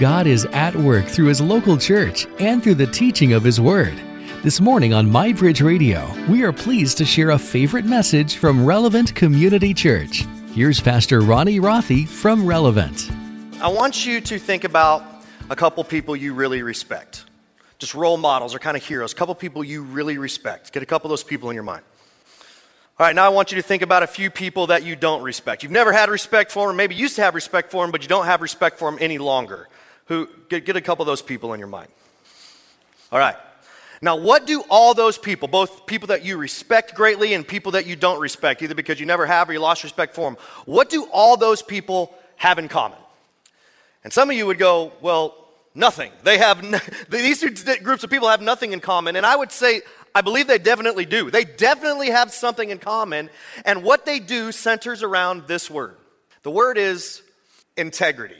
God is at work through His local church and through the teaching of His Word. This morning on MyBridge Radio, we are pleased to share a favorite message from Relevant Community Church. Here's Pastor Ronnie Rothe from Relevant. I want you to think about a couple people you really respect. Just role models or kind of heroes, a couple people you really respect. Get a couple of those people in your mind. All right, now I want you to think about a few people that you don't respect. You've never had respect for them, maybe used to have respect for them, but you don't have respect for them any longer who get, get a couple of those people in your mind. All right. Now, what do all those people, both people that you respect greatly and people that you don't respect, either because you never have or you lost respect for them, what do all those people have in common? And some of you would go, well, nothing. They have, these two groups of people have nothing in common. And I would say, I believe they definitely do. They definitely have something in common. And what they do centers around this word. The word is integrity.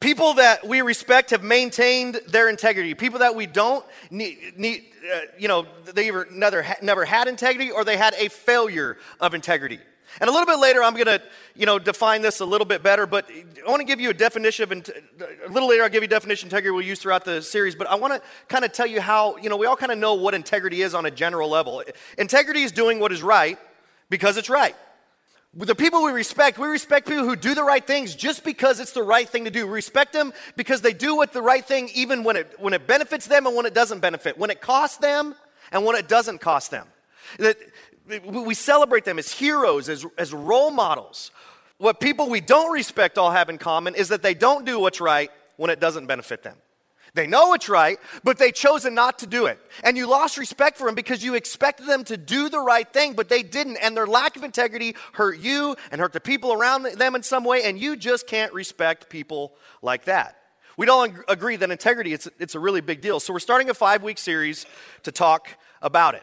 People that we respect have maintained their integrity. People that we don't need, need uh, you know, they either never, never had integrity or they had a failure of integrity. And a little bit later, I'm going to, you know, define this a little bit better. But I want to give you a definition of. A little later, I'll give you a definition of integrity we'll use throughout the series. But I want to kind of tell you how, you know, we all kind of know what integrity is on a general level. Integrity is doing what is right because it's right the people we respect, we respect people who do the right things just because it's the right thing to do. We respect them because they do what the right thing even when it, when it benefits them and when it doesn't benefit, when it costs them and when it doesn't cost them. That we celebrate them as heroes, as, as role models. What people we don't respect all have in common is that they don't do what's right when it doesn't benefit them. They know it's right, but they chosen not to do it. And you lost respect for them because you expected them to do the right thing, but they didn't. And their lack of integrity hurt you and hurt the people around them in some way, and you just can't respect people like that. We'd all agree that integrity it's, it's a really big deal. So we're starting a five week series to talk about it.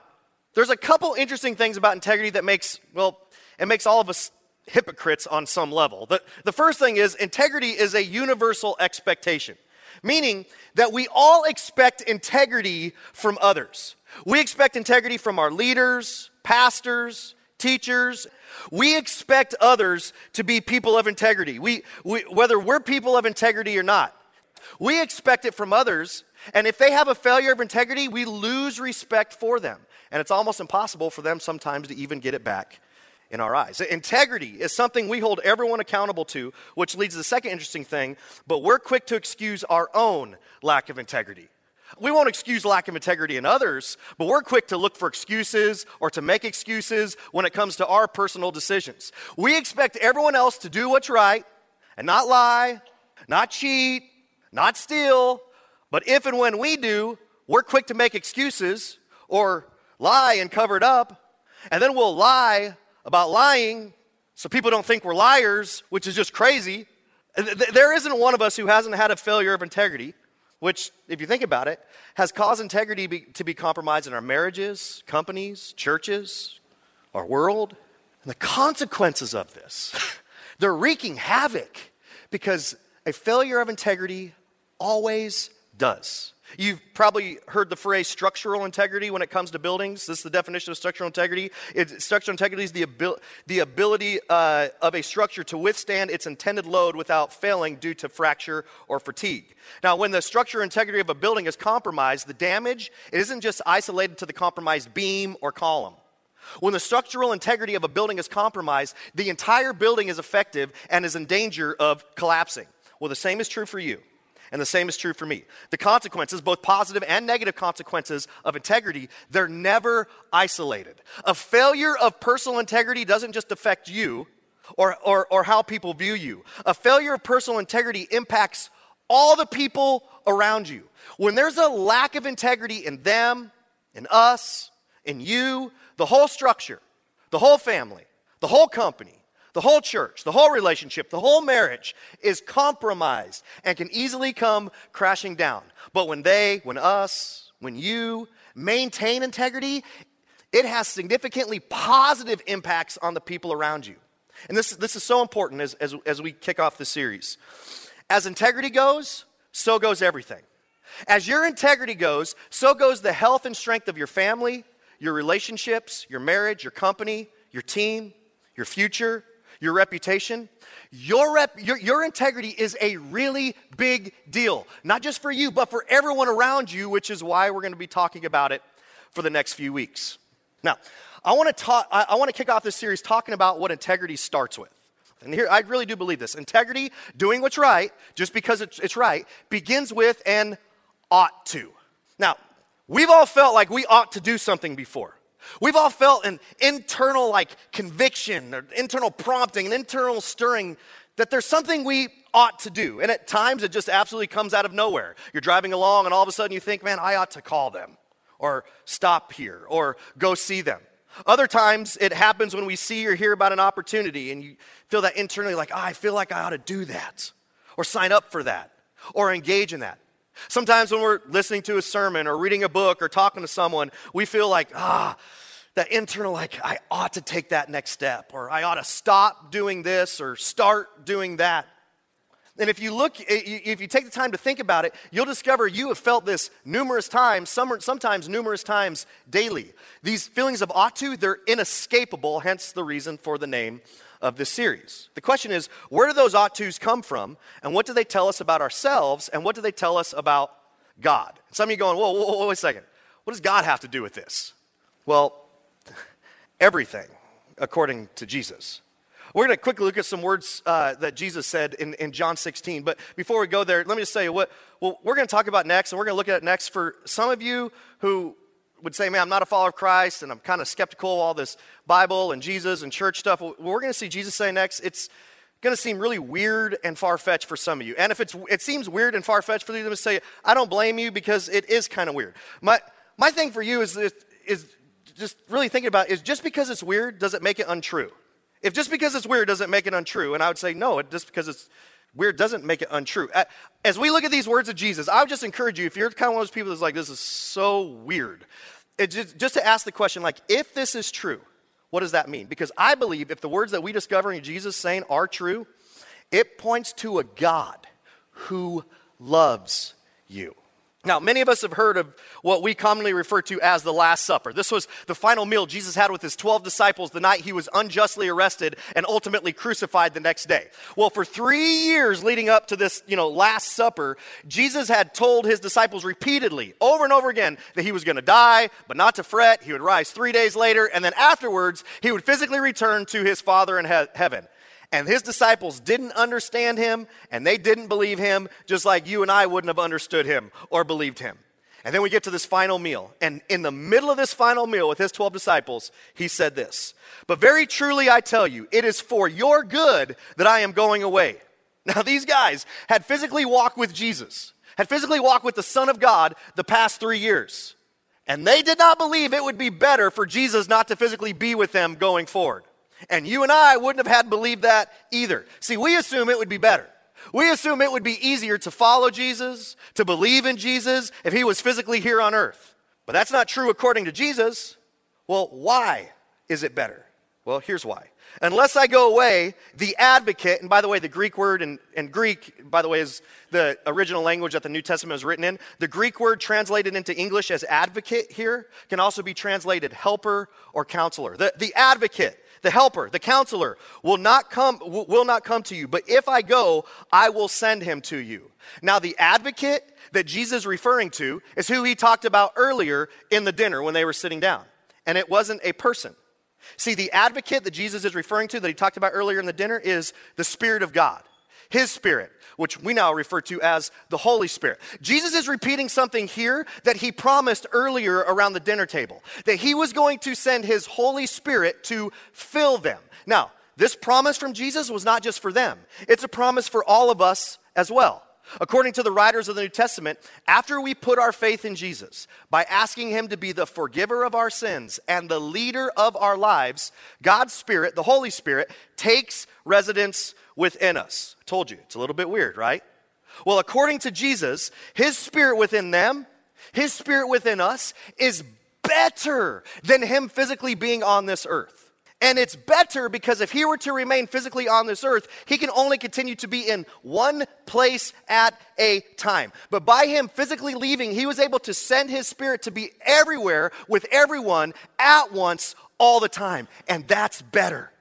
There's a couple interesting things about integrity that makes, well, it makes all of us hypocrites on some level. The, the first thing is integrity is a universal expectation meaning that we all expect integrity from others. We expect integrity from our leaders, pastors, teachers. We expect others to be people of integrity, we, we, whether we're people of integrity or not. We expect it from others, and if they have a failure of integrity, we lose respect for them. And it's almost impossible for them sometimes to even get it back in our eyes. Integrity is something we hold everyone accountable to, which leads to the second interesting thing, but we're quick to excuse our own lack of integrity. We won't excuse lack of integrity in others, but we're quick to look for excuses or to make excuses when it comes to our personal decisions. We expect everyone else to do what's right and not lie, not cheat, not steal, but if and when we do, we're quick to make excuses or lie and cover it up, and then we'll lie about lying so people don't think we're liars, which is just crazy. There isn't one of us who hasn't had a failure of integrity, which, if you think about it, has caused integrity be, to be compromised in our marriages, companies, churches, our world. And the consequences of this, they're wreaking havoc because a failure of integrity always does. You've probably heard the phrase structural integrity when it comes to buildings. This is the definition of structural integrity. It, structural integrity is the, abil- the ability uh, of a structure to withstand its intended load without failing due to fracture or fatigue. Now, when the structural integrity of a building is compromised, the damage it isn't just isolated to the compromised beam or column. When the structural integrity of a building is compromised, the entire building is effective and is in danger of collapsing. Well, the same is true for you. And the same is true for me. The consequences, both positive and negative consequences of integrity, they're never isolated. A failure of personal integrity doesn't just affect you or, or, or how people view you. A failure of personal integrity impacts all the people around you. When there's a lack of integrity in them, in us, in you, the whole structure, the whole family, the whole company, the whole church, the whole relationship, the whole marriage is compromised and can easily come crashing down. But when they, when us, when you maintain integrity, it has significantly positive impacts on the people around you. And this, this is so important as, as, as we kick off the series. As integrity goes, so goes everything. As your integrity goes, so goes the health and strength of your family, your relationships, your marriage, your company, your team, your future, your reputation, your, rep, your, your integrity is a really big deal, not just for you, but for everyone around you, which is why we're going to be talking about it for the next few weeks. Now, I want to talk, I, I want to kick off this series talking about what integrity starts with. And here, I really do believe this. Integrity, doing what's right, just because it's, it's right, begins with an ought to. Now, we've all felt like we ought to do something before. We've all felt an internal like conviction or internal prompting, an internal stirring that there's something we ought to do. And at times it just absolutely comes out of nowhere. You're driving along and all of a sudden you think, man, I ought to call them or stop here or go see them. Other times it happens when we see or hear about an opportunity and you feel that internally like, oh, I feel like I ought to do that or sign up for that or engage in that. Sometimes when we're listening to a sermon or reading a book or talking to someone, we feel like, ah, that internal, like, I ought to take that next step, or I ought to stop doing this or start doing that. And if you look, if you take the time to think about it, you'll discover you have felt this numerous times, sometimes numerous times daily. These feelings of ought to, they're inescapable, hence the reason for the name of this series. The question is where do those ought tos come from, and what do they tell us about ourselves, and what do they tell us about God? Some of you going, whoa, whoa, whoa, wait a second. What does God have to do with this? Well, everything, according to Jesus. We're going to quickly look at some words uh, that Jesus said in, in John 16. But before we go there, let me just say what we're going to talk about next, and we're going to look at it next for some of you who would say, man, I'm not a follower of Christ, and I'm kind of skeptical of all this Bible and Jesus and church stuff. What we're going to see Jesus say next, it's going to seem really weird and far fetched for some of you. And if it's, it seems weird and far fetched for you to say, I don't blame you because it is kind of weird. My, my thing for you is, is just really thinking about is just because it's weird, does it make it untrue? If just because it's weird, does it make it untrue? And I would say, no, it, just because it's weird doesn't make it untrue. As we look at these words of Jesus, I would just encourage you, if you're kind of one of those people that's like, this is so weird, just, just to ask the question, like, if this is true, what does that mean? Because I believe if the words that we discover in Jesus saying are true, it points to a God who loves you. Now, many of us have heard of what we commonly refer to as the Last Supper. This was the final meal Jesus had with his 12 disciples the night he was unjustly arrested and ultimately crucified the next day. Well, for three years leading up to this, you know, Last Supper, Jesus had told his disciples repeatedly, over and over again, that he was going to die, but not to fret. He would rise three days later, and then afterwards, he would physically return to his Father in he- heaven. And his disciples didn't understand him and they didn't believe him, just like you and I wouldn't have understood him or believed him. And then we get to this final meal. And in the middle of this final meal with his 12 disciples, he said this But very truly I tell you, it is for your good that I am going away. Now, these guys had physically walked with Jesus, had physically walked with the Son of God the past three years. And they did not believe it would be better for Jesus not to physically be with them going forward. And you and I wouldn't have had believed that either. See, we assume it would be better. We assume it would be easier to follow Jesus, to believe in Jesus, if he was physically here on earth. But that's not true according to Jesus. Well, why is it better? Well, here's why. Unless I go away, the advocate, and by the way, the Greek word in, in Greek, by the way, is the original language that the New Testament is written in. The Greek word translated into English as advocate here can also be translated helper or counselor. The, the advocate the helper, the counselor, will not come will not come to you, but if I go, I will send him to you. Now the advocate that Jesus is referring to is who he talked about earlier in the dinner when they were sitting down. And it wasn't a person. See, the advocate that Jesus is referring to that he talked about earlier in the dinner is the Spirit of God. His Spirit which we now refer to as the Holy Spirit. Jesus is repeating something here that he promised earlier around the dinner table that he was going to send his Holy Spirit to fill them. Now, this promise from Jesus was not just for them, it's a promise for all of us as well. According to the writers of the New Testament, after we put our faith in Jesus by asking Him to be the forgiver of our sins and the leader of our lives, God's Spirit, the Holy Spirit, takes residence within us. I told you, it's a little bit weird, right? Well, according to Jesus, His Spirit within them, His Spirit within us, is better than Him physically being on this earth. And it's better because if he were to remain physically on this earth, he can only continue to be in one place at a time. But by him physically leaving, he was able to send his spirit to be everywhere with everyone at once all the time. And that's better.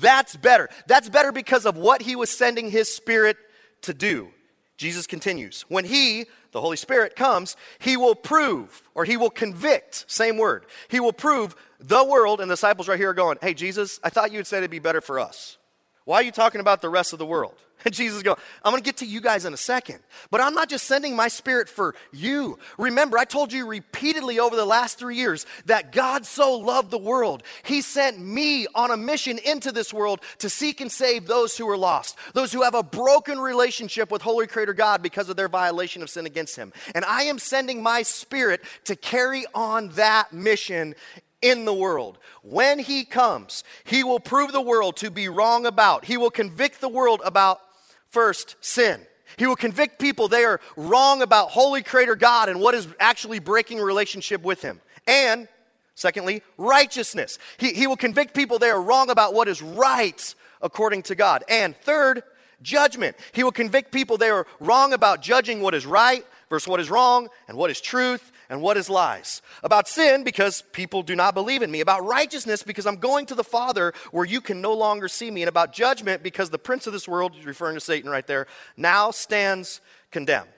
That's better. That's better because of what he was sending his spirit to do. Jesus continues. When he, the Holy Spirit, comes, he will prove, or he will convict, same word. He will prove the world, and the disciples right here are going, Hey, Jesus, I thought you had said it'd be better for us. Why are you talking about the rest of the world? And Jesus go, I'm going to get to you guys in a second. But I'm not just sending my spirit for you. Remember, I told you repeatedly over the last three years that God so loved the world. He sent me on a mission into this world to seek and save those who are lost, those who have a broken relationship with Holy Creator God because of their violation of sin against Him. And I am sending my spirit to carry on that mission in the world. When he comes, he will prove the world to be wrong about. He will convict the world about First, sin. He will convict people they are wrong about holy creator God and what is actually breaking relationship with him. And secondly, righteousness. He, he will convict people they are wrong about what is right according to God. And third, judgment. He will convict people they are wrong about judging what is right versus what is wrong and what is truth and what is lies. About sin, because people do not believe in me. About righteousness, because I'm going to the Father where you can no longer see me. And about judgment, because the prince of this world, referring to Satan right there, now stands condemned.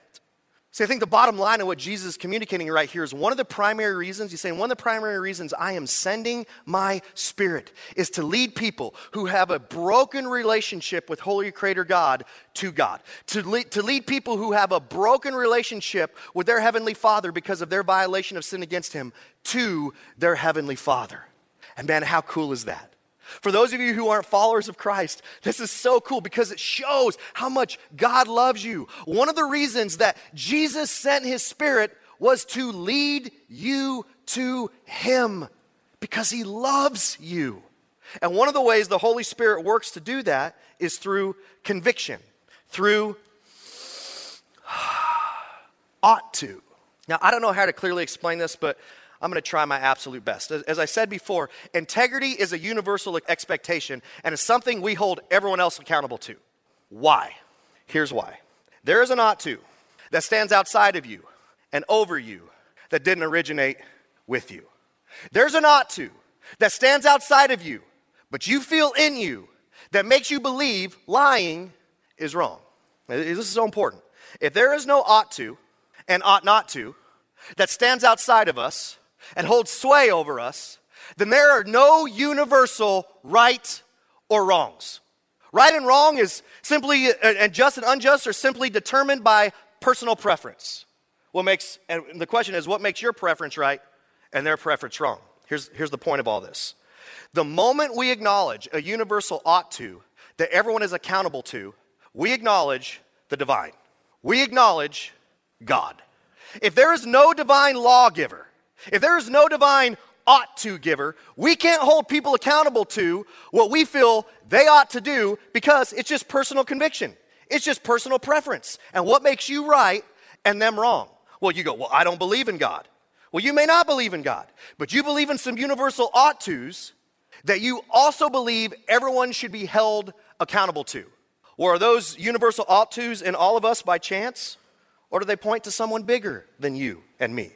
See, I think the bottom line of what Jesus is communicating right here is one of the primary reasons, he's saying, one of the primary reasons I am sending my spirit is to lead people who have a broken relationship with Holy Creator God to God. To lead, to lead people who have a broken relationship with their Heavenly Father because of their violation of sin against Him to their Heavenly Father. And man, how cool is that? For those of you who aren't followers of Christ, this is so cool because it shows how much God loves you. One of the reasons that Jesus sent his spirit was to lead you to him because he loves you. And one of the ways the Holy Spirit works to do that is through conviction, through ought to. Now, I don't know how to clearly explain this, but I'm going to try my absolute best. As I said before, integrity is a universal expectation and it's something we hold everyone else accountable to. Why? Here's why. There is an ought to that stands outside of you and over you that didn't originate with you. There's an ought to that stands outside of you, but you feel in you that makes you believe lying is wrong. This is so important. If there is no ought to and ought not to that stands outside of us, and holds sway over us, then there are no universal right or wrongs. Right and wrong is simply, and just and unjust are simply determined by personal preference. What makes, and the question is, what makes your preference right and their preference wrong? Here's, here's the point of all this. The moment we acknowledge a universal ought to that everyone is accountable to, we acknowledge the divine. We acknowledge God. If there is no divine lawgiver, if there is no divine ought to giver, we can't hold people accountable to what we feel they ought to do because it's just personal conviction. It's just personal preference. And what makes you right and them wrong? Well, you go, well, I don't believe in God. Well, you may not believe in God, but you believe in some universal ought tos that you also believe everyone should be held accountable to. Or are those universal ought tos in all of us by chance? Or do they point to someone bigger than you and me?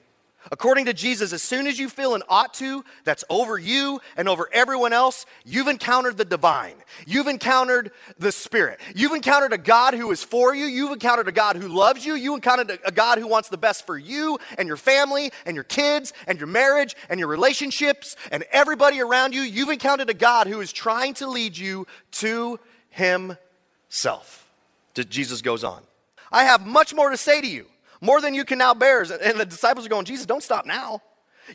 According to Jesus, as soon as you feel an ought to that's over you and over everyone else, you've encountered the divine. You've encountered the Spirit. You've encountered a God who is for you. You've encountered a God who loves you. You encountered a God who wants the best for you and your family and your kids and your marriage and your relationships and everybody around you. You've encountered a God who is trying to lead you to Himself. Jesus goes on. I have much more to say to you more than you can now bear. And the disciples are going, Jesus, don't stop now.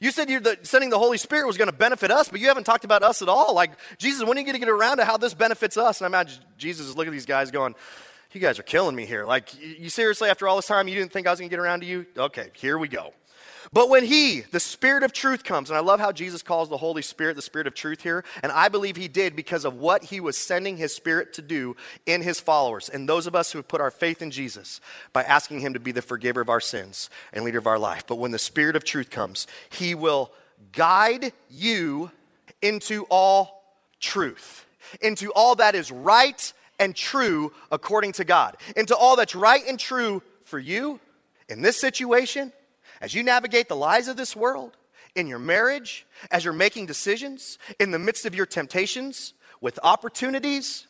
You said you're the, sending the Holy Spirit was going to benefit us, but you haven't talked about us at all. Like, Jesus, when are you going to get around to how this benefits us? And I imagine Jesus is looking at these guys going, You guys are killing me here. Like, you seriously, after all this time, you didn't think I was going to get around to you? Okay, here we go. But when He, the Spirit of truth, comes, and I love how Jesus calls the Holy Spirit the Spirit of truth here, and I believe He did because of what He was sending His Spirit to do in His followers, and those of us who have put our faith in Jesus by asking Him to be the forgiver of our sins and leader of our life. But when the Spirit of truth comes, He will guide you into all truth, into all that is right and true according to God, into all that's right and true for you in this situation as you navigate the lies of this world, in your marriage, as you're making decisions, in the midst of your temptations, with opportunities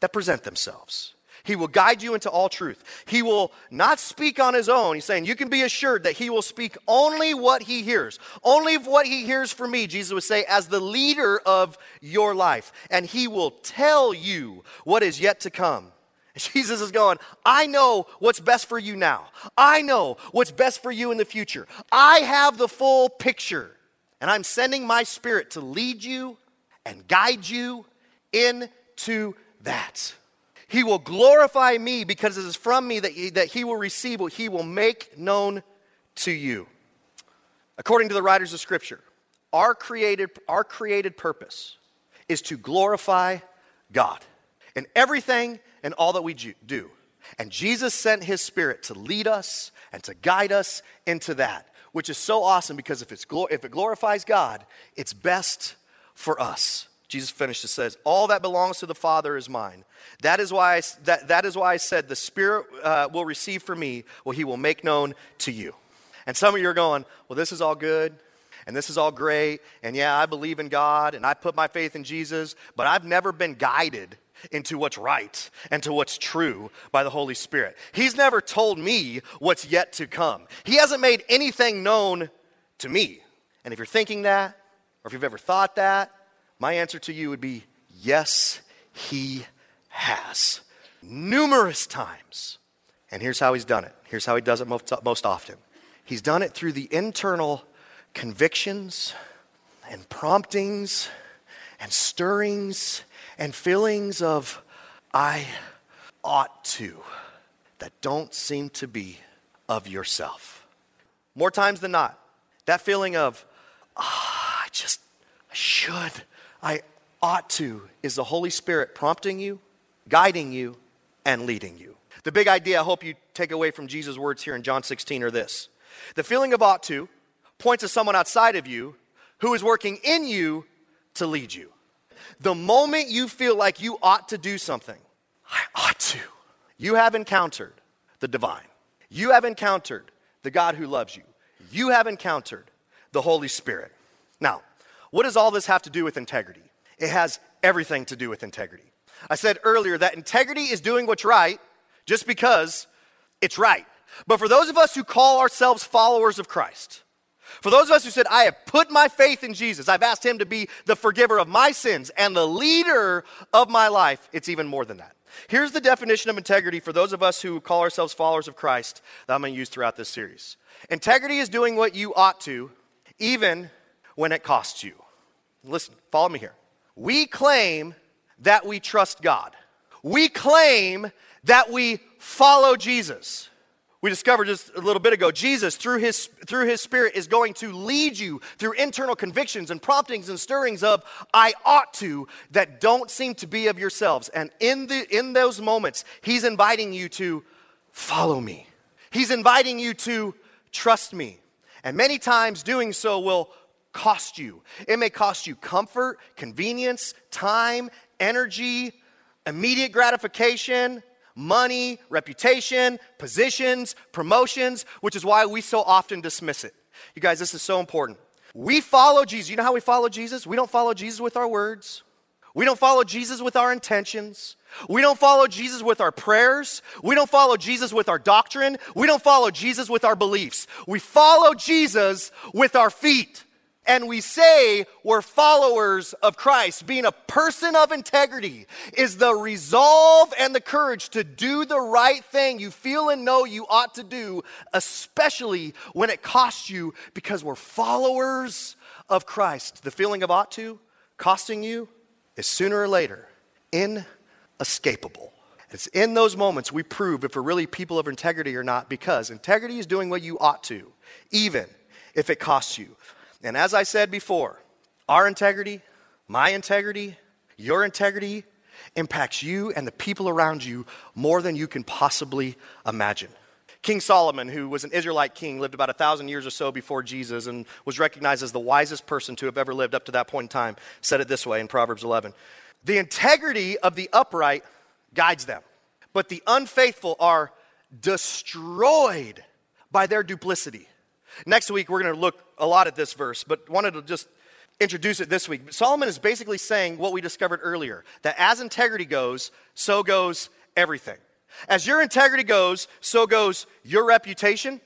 that present themselves. He will guide you into all truth. He will not speak on his own. He's saying, You can be assured that he will speak only what he hears. Only what he hears from me, Jesus would say, as the leader of your life. And he will tell you what is yet to come. Jesus is going, I know what's best for you now. I know what's best for you in the future. I have the full picture. And I'm sending my spirit to lead you and guide you into that. He will glorify me because it is from me that he, that he will receive what he will make known to you. According to the writers of Scripture, our created, our created purpose is to glorify God in everything and all that we do. And Jesus sent his Spirit to lead us and to guide us into that, which is so awesome because if, it's, if it glorifies God, it's best for us. Jesus finishes says, All that belongs to the Father is mine. That is why I, that, that is why I said, The Spirit uh, will receive from me what he will make known to you. And some of you are going, Well, this is all good, and this is all great, and yeah, I believe in God, and I put my faith in Jesus, but I've never been guided into what's right and to what's true by the Holy Spirit. He's never told me what's yet to come, He hasn't made anything known to me. And if you're thinking that, or if you've ever thought that, my answer to you would be yes, he has. Numerous times. And here's how he's done it. Here's how he does it most, most often. He's done it through the internal convictions and promptings and stirrings and feelings of, I ought to, that don't seem to be of yourself. More times than not, that feeling of, oh, I just, I should, I ought to is the Holy Spirit prompting you, guiding you, and leading you. The big idea I hope you take away from Jesus' words here in John 16 are this the feeling of ought to points to someone outside of you who is working in you to lead you. The moment you feel like you ought to do something, I ought to, you have encountered the divine. You have encountered the God who loves you. You have encountered the Holy Spirit. Now, what does all this have to do with integrity? It has everything to do with integrity. I said earlier that integrity is doing what's right just because it's right. But for those of us who call ourselves followers of Christ, for those of us who said, I have put my faith in Jesus, I've asked Him to be the forgiver of my sins and the leader of my life, it's even more than that. Here's the definition of integrity for those of us who call ourselves followers of Christ that I'm going to use throughout this series. Integrity is doing what you ought to, even when it costs you. Listen, follow me here. We claim that we trust God. We claim that we follow Jesus. We discovered just a little bit ago, Jesus, through his, through his Spirit, is going to lead you through internal convictions and promptings and stirrings of, I ought to, that don't seem to be of yourselves. And in, the, in those moments, he's inviting you to follow me. He's inviting you to trust me. And many times doing so will cost you. It may cost you comfort, convenience, time, energy, immediate gratification, money, reputation, positions, promotions, which is why we so often dismiss it. You guys, this is so important. We follow Jesus. You know how we follow Jesus? We don't follow Jesus with our words. We don't follow Jesus with our intentions. We don't follow Jesus with our prayers. We don't follow Jesus with our doctrine. We don't follow Jesus with our beliefs. We follow Jesus with our feet and we say we're followers of Christ, being a person of integrity is the resolve and the courage to do the right thing you feel and know you ought to do, especially when it costs you because we're followers of Christ. The feeling of ought to costing you is sooner or later inescapable. It's in those moments we prove if we're really people of integrity or not because integrity is doing what you ought to, even if it costs you. And as I said before, our integrity, my integrity, your integrity impacts you and the people around you more than you can possibly imagine. King Solomon, who was an Israelite king, lived about a thousand years or so before Jesus and was recognized as the wisest person to have ever lived up to that point in time, said it this way in Proverbs 11 The integrity of the upright guides them, but the unfaithful are destroyed by their duplicity. Next week, we're going to look a lot at this verse, but wanted to just introduce it this week. Solomon is basically saying what we discovered earlier that as integrity goes, so goes everything. As your integrity goes, so goes your reputation,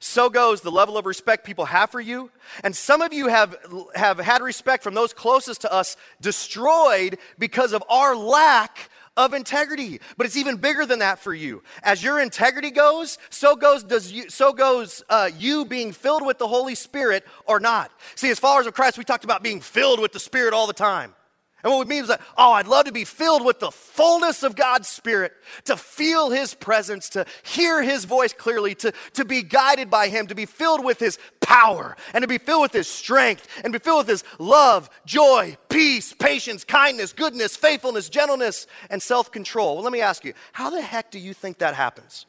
so goes the level of respect people have for you. And some of you have, have had respect from those closest to us destroyed because of our lack of integrity. But it's even bigger than that for you. As your integrity goes, so goes does you, so goes uh, you being filled with the Holy Spirit or not. See, as followers of Christ, we talked about being filled with the Spirit all the time. And what we mean is that, oh, I'd love to be filled with the fullness of God's Spirit, to feel His presence, to hear His voice clearly, to, to be guided by Him, to be filled with His power, and to be filled with His strength, and be filled with His love, joy, peace, patience, kindness, goodness, faithfulness, gentleness, and self control. Well, let me ask you, how the heck do you think that happens?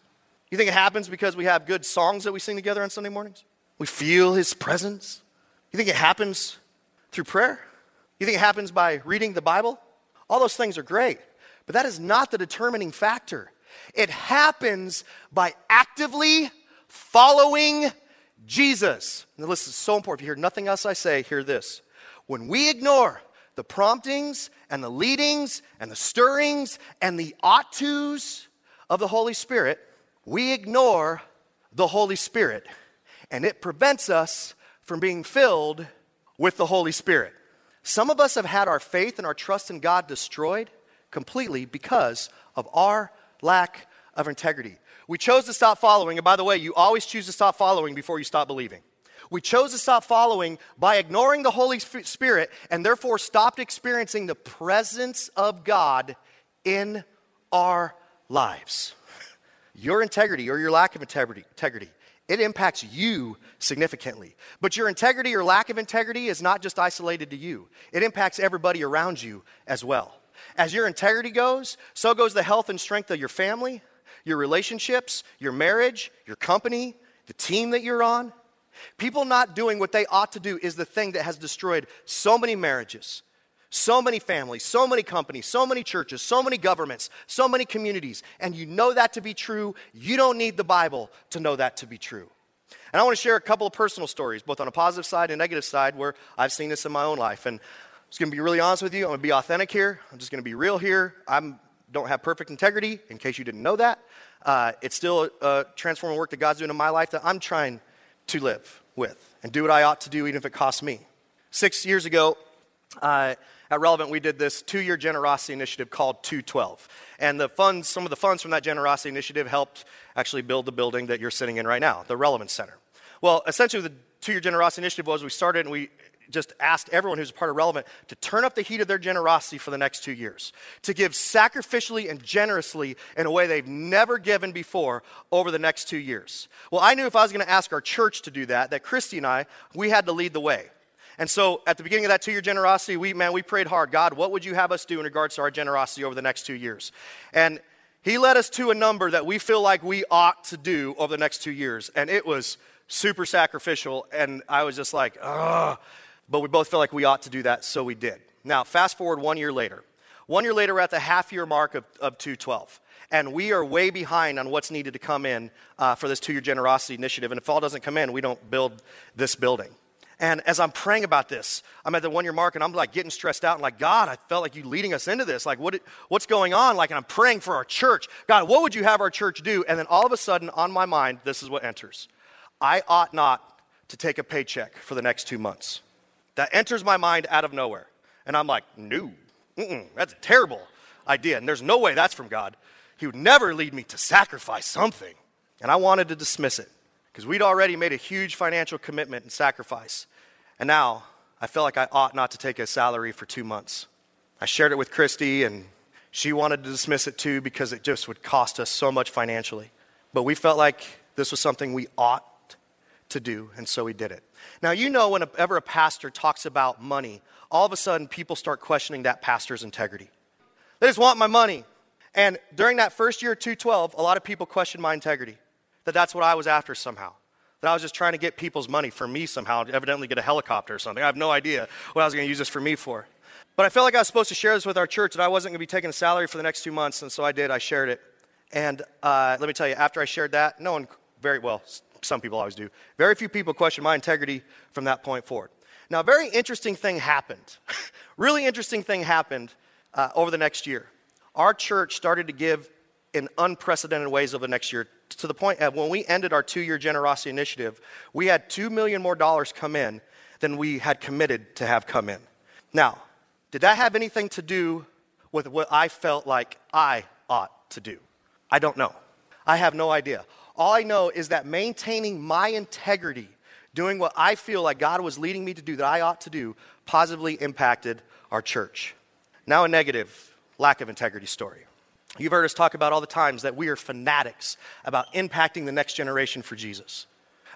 You think it happens because we have good songs that we sing together on Sunday mornings? We feel His presence? You think it happens through prayer? You think it happens by reading the Bible? All those things are great, but that is not the determining factor. It happens by actively following Jesus. Now, this is so important. If you hear nothing else I say, hear this. When we ignore the promptings and the leadings and the stirrings and the ought tos of the Holy Spirit, we ignore the Holy Spirit, and it prevents us from being filled with the Holy Spirit. Some of us have had our faith and our trust in God destroyed completely because of our lack of integrity. We chose to stop following, and by the way, you always choose to stop following before you stop believing. We chose to stop following by ignoring the Holy Spirit and therefore stopped experiencing the presence of God in our lives. Your integrity or your lack of integrity, integrity it impacts you significantly. But your integrity or lack of integrity is not just isolated to you, it impacts everybody around you as well. As your integrity goes, so goes the health and strength of your family, your relationships, your marriage, your company, the team that you're on. People not doing what they ought to do is the thing that has destroyed so many marriages, so many families, so many companies, so many churches, so many governments, so many communities, and you know that to be true. You don't need the Bible to know that to be true. And I want to share a couple of personal stories, both on a positive side and negative side, where I've seen this in my own life. And I'm just going to be really honest with you. I'm going to be authentic here. I'm just going to be real here. I don't have perfect integrity, in case you didn't know that. Uh, it's still a transforming work that God's doing in my life that I'm trying to live with and do what I ought to do, even if it costs me. Six years ago, uh, at Relevant, we did this two year generosity initiative called 212. And the funds, some of the funds from that generosity initiative helped actually build the building that you're sitting in right now, the Relevant Center. Well, essentially, the two year generosity initiative was we started and we just asked everyone who's a part of Relevant to turn up the heat of their generosity for the next two years, to give sacrificially and generously in a way they've never given before over the next two years. Well, I knew if I was going to ask our church to do that, that Christy and I, we had to lead the way. And so at the beginning of that two year generosity, we, man, we prayed hard. God, what would you have us do in regards to our generosity over the next two years? And he led us to a number that we feel like we ought to do over the next two years. And it was super sacrificial. And I was just like, ugh. But we both felt like we ought to do that, so we did. Now, fast forward one year later. One year later, we're at the half year mark of, of 212 and we are way behind on what's needed to come in uh, for this two year generosity initiative. And if all doesn't come in, we don't build this building. And as I'm praying about this, I'm at the one year mark and I'm like getting stressed out and like, God, I felt like you leading us into this. Like, what, what's going on? Like, and I'm praying for our church. God, what would you have our church do? And then all of a sudden, on my mind, this is what enters I ought not to take a paycheck for the next two months. That enters my mind out of nowhere. And I'm like, no, that's a terrible idea. And there's no way that's from God. He would never lead me to sacrifice something. And I wanted to dismiss it because we'd already made a huge financial commitment and sacrifice. And now I felt like I ought not to take a salary for two months. I shared it with Christy, and she wanted to dismiss it too because it just would cost us so much financially. But we felt like this was something we ought to do, and so we did it. Now, you know, whenever a pastor talks about money, all of a sudden people start questioning that pastor's integrity. They just want my money. And during that first year, 212, a lot of people questioned my integrity that that's what I was after somehow. That I was just trying to get people's money for me somehow, to evidently get a helicopter or something. I have no idea what I was going to use this for me for. But I felt like I was supposed to share this with our church, that I wasn't going to be taking a salary for the next two months, and so I did. I shared it. And uh, let me tell you, after I shared that, no one very well, some people always do. Very few people questioned my integrity from that point forward. Now, a very interesting thing happened. really interesting thing happened uh, over the next year. Our church started to give in unprecedented ways over the next year to the point that when we ended our two year generosity initiative, we had 2 million more dollars come in than we had committed to have come in. Now, did that have anything to do with what I felt like I ought to do? I don't know. I have no idea. All I know is that maintaining my integrity, doing what I feel like God was leading me to do, that I ought to do, positively impacted our church. Now, a negative, lack of integrity story. You've heard us talk about all the times that we are fanatics about impacting the next generation for Jesus,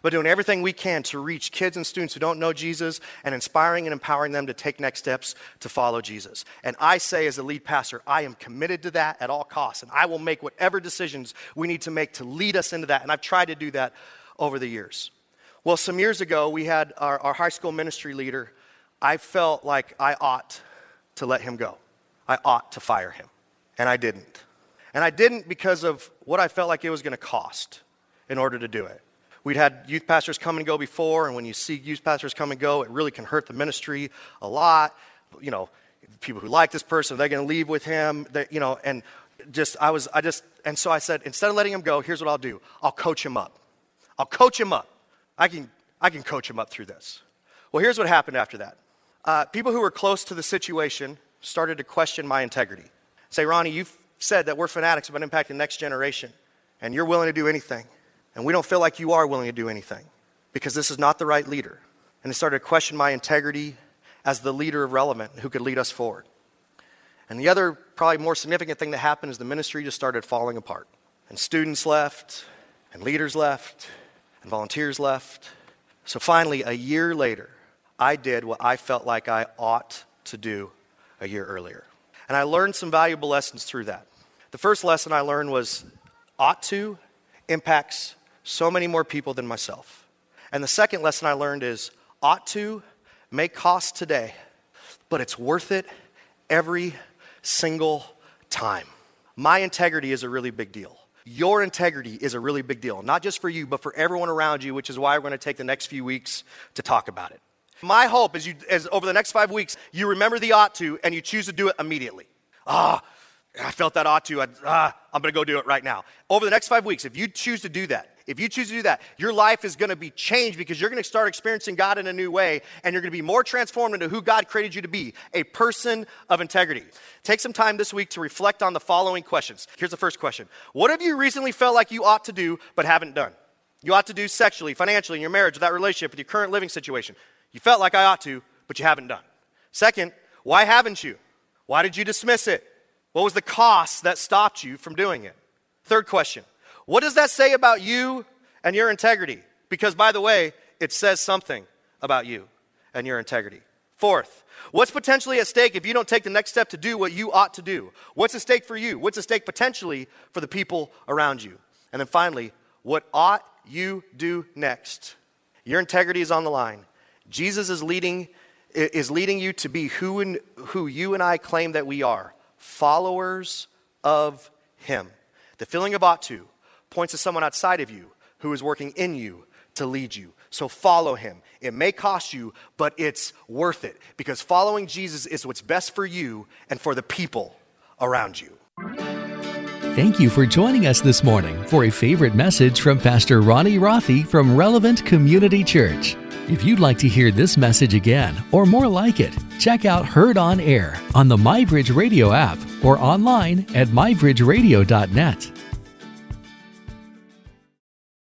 but doing everything we can to reach kids and students who don't know Jesus and inspiring and empowering them to take next steps to follow Jesus. And I say, as a lead pastor, I am committed to that at all costs, and I will make whatever decisions we need to make to lead us into that. And I've tried to do that over the years. Well, some years ago, we had our, our high school ministry leader. I felt like I ought to let him go, I ought to fire him, and I didn't. And I didn't because of what I felt like it was going to cost in order to do it. We'd had youth pastors come and go before, and when you see youth pastors come and go, it really can hurt the ministry a lot. You know, people who like this person, they're going to leave with him, they, you know, and just, I was, I just, and so I said, instead of letting him go, here's what I'll do I'll coach him up. I'll coach him up. I can, I can coach him up through this. Well, here's what happened after that. Uh, people who were close to the situation started to question my integrity. Say, Ronnie, you've said that we're fanatics about impacting the next generation, and you're willing to do anything. And we don't feel like you are willing to do anything because this is not the right leader. And they started to question my integrity as the leader of Relevant who could lead us forward. And the other, probably more significant thing that happened is the ministry just started falling apart. And students left, and leaders left, and volunteers left. So finally, a year later, I did what I felt like I ought to do a year earlier. And I learned some valuable lessons through that. The first lesson I learned was ought to impacts so many more people than myself. And the second lesson I learned is ought to may cost today, but it's worth it every single time. My integrity is a really big deal. Your integrity is a really big deal, not just for you, but for everyone around you, which is why we're going to take the next few weeks to talk about it. My hope is you, as over the next five weeks, you remember the ought to and you choose to do it immediately. Ah, I felt that ought to. I, ah, I'm going to go do it right now. Over the next five weeks, if you choose to do that, if you choose to do that, your life is going to be changed because you're going to start experiencing God in a new way and you're going to be more transformed into who God created you to be a person of integrity. Take some time this week to reflect on the following questions. Here's the first question What have you recently felt like you ought to do but haven't done? You ought to do sexually, financially, in your marriage, with that relationship, with your current living situation. You felt like I ought to, but you haven't done. Second, why haven't you? Why did you dismiss it? What was the cost that stopped you from doing it? Third question, what does that say about you and your integrity? Because, by the way, it says something about you and your integrity. Fourth, what's potentially at stake if you don't take the next step to do what you ought to do? What's at stake for you? What's at stake potentially for the people around you? And then finally, what ought you do next? Your integrity is on the line. Jesus is leading, is leading you to be who, and, who you and I claim that we are followers of Him. The feeling of ought to points to someone outside of you who is working in you to lead you. So follow Him. It may cost you, but it's worth it because following Jesus is what's best for you and for the people around you. Thank you for joining us this morning for a favorite message from Pastor Ronnie Rothe from Relevant Community Church. If you'd like to hear this message again or more like it, check out Heard on Air on the MyBridge Radio app or online at mybridgeradio.net.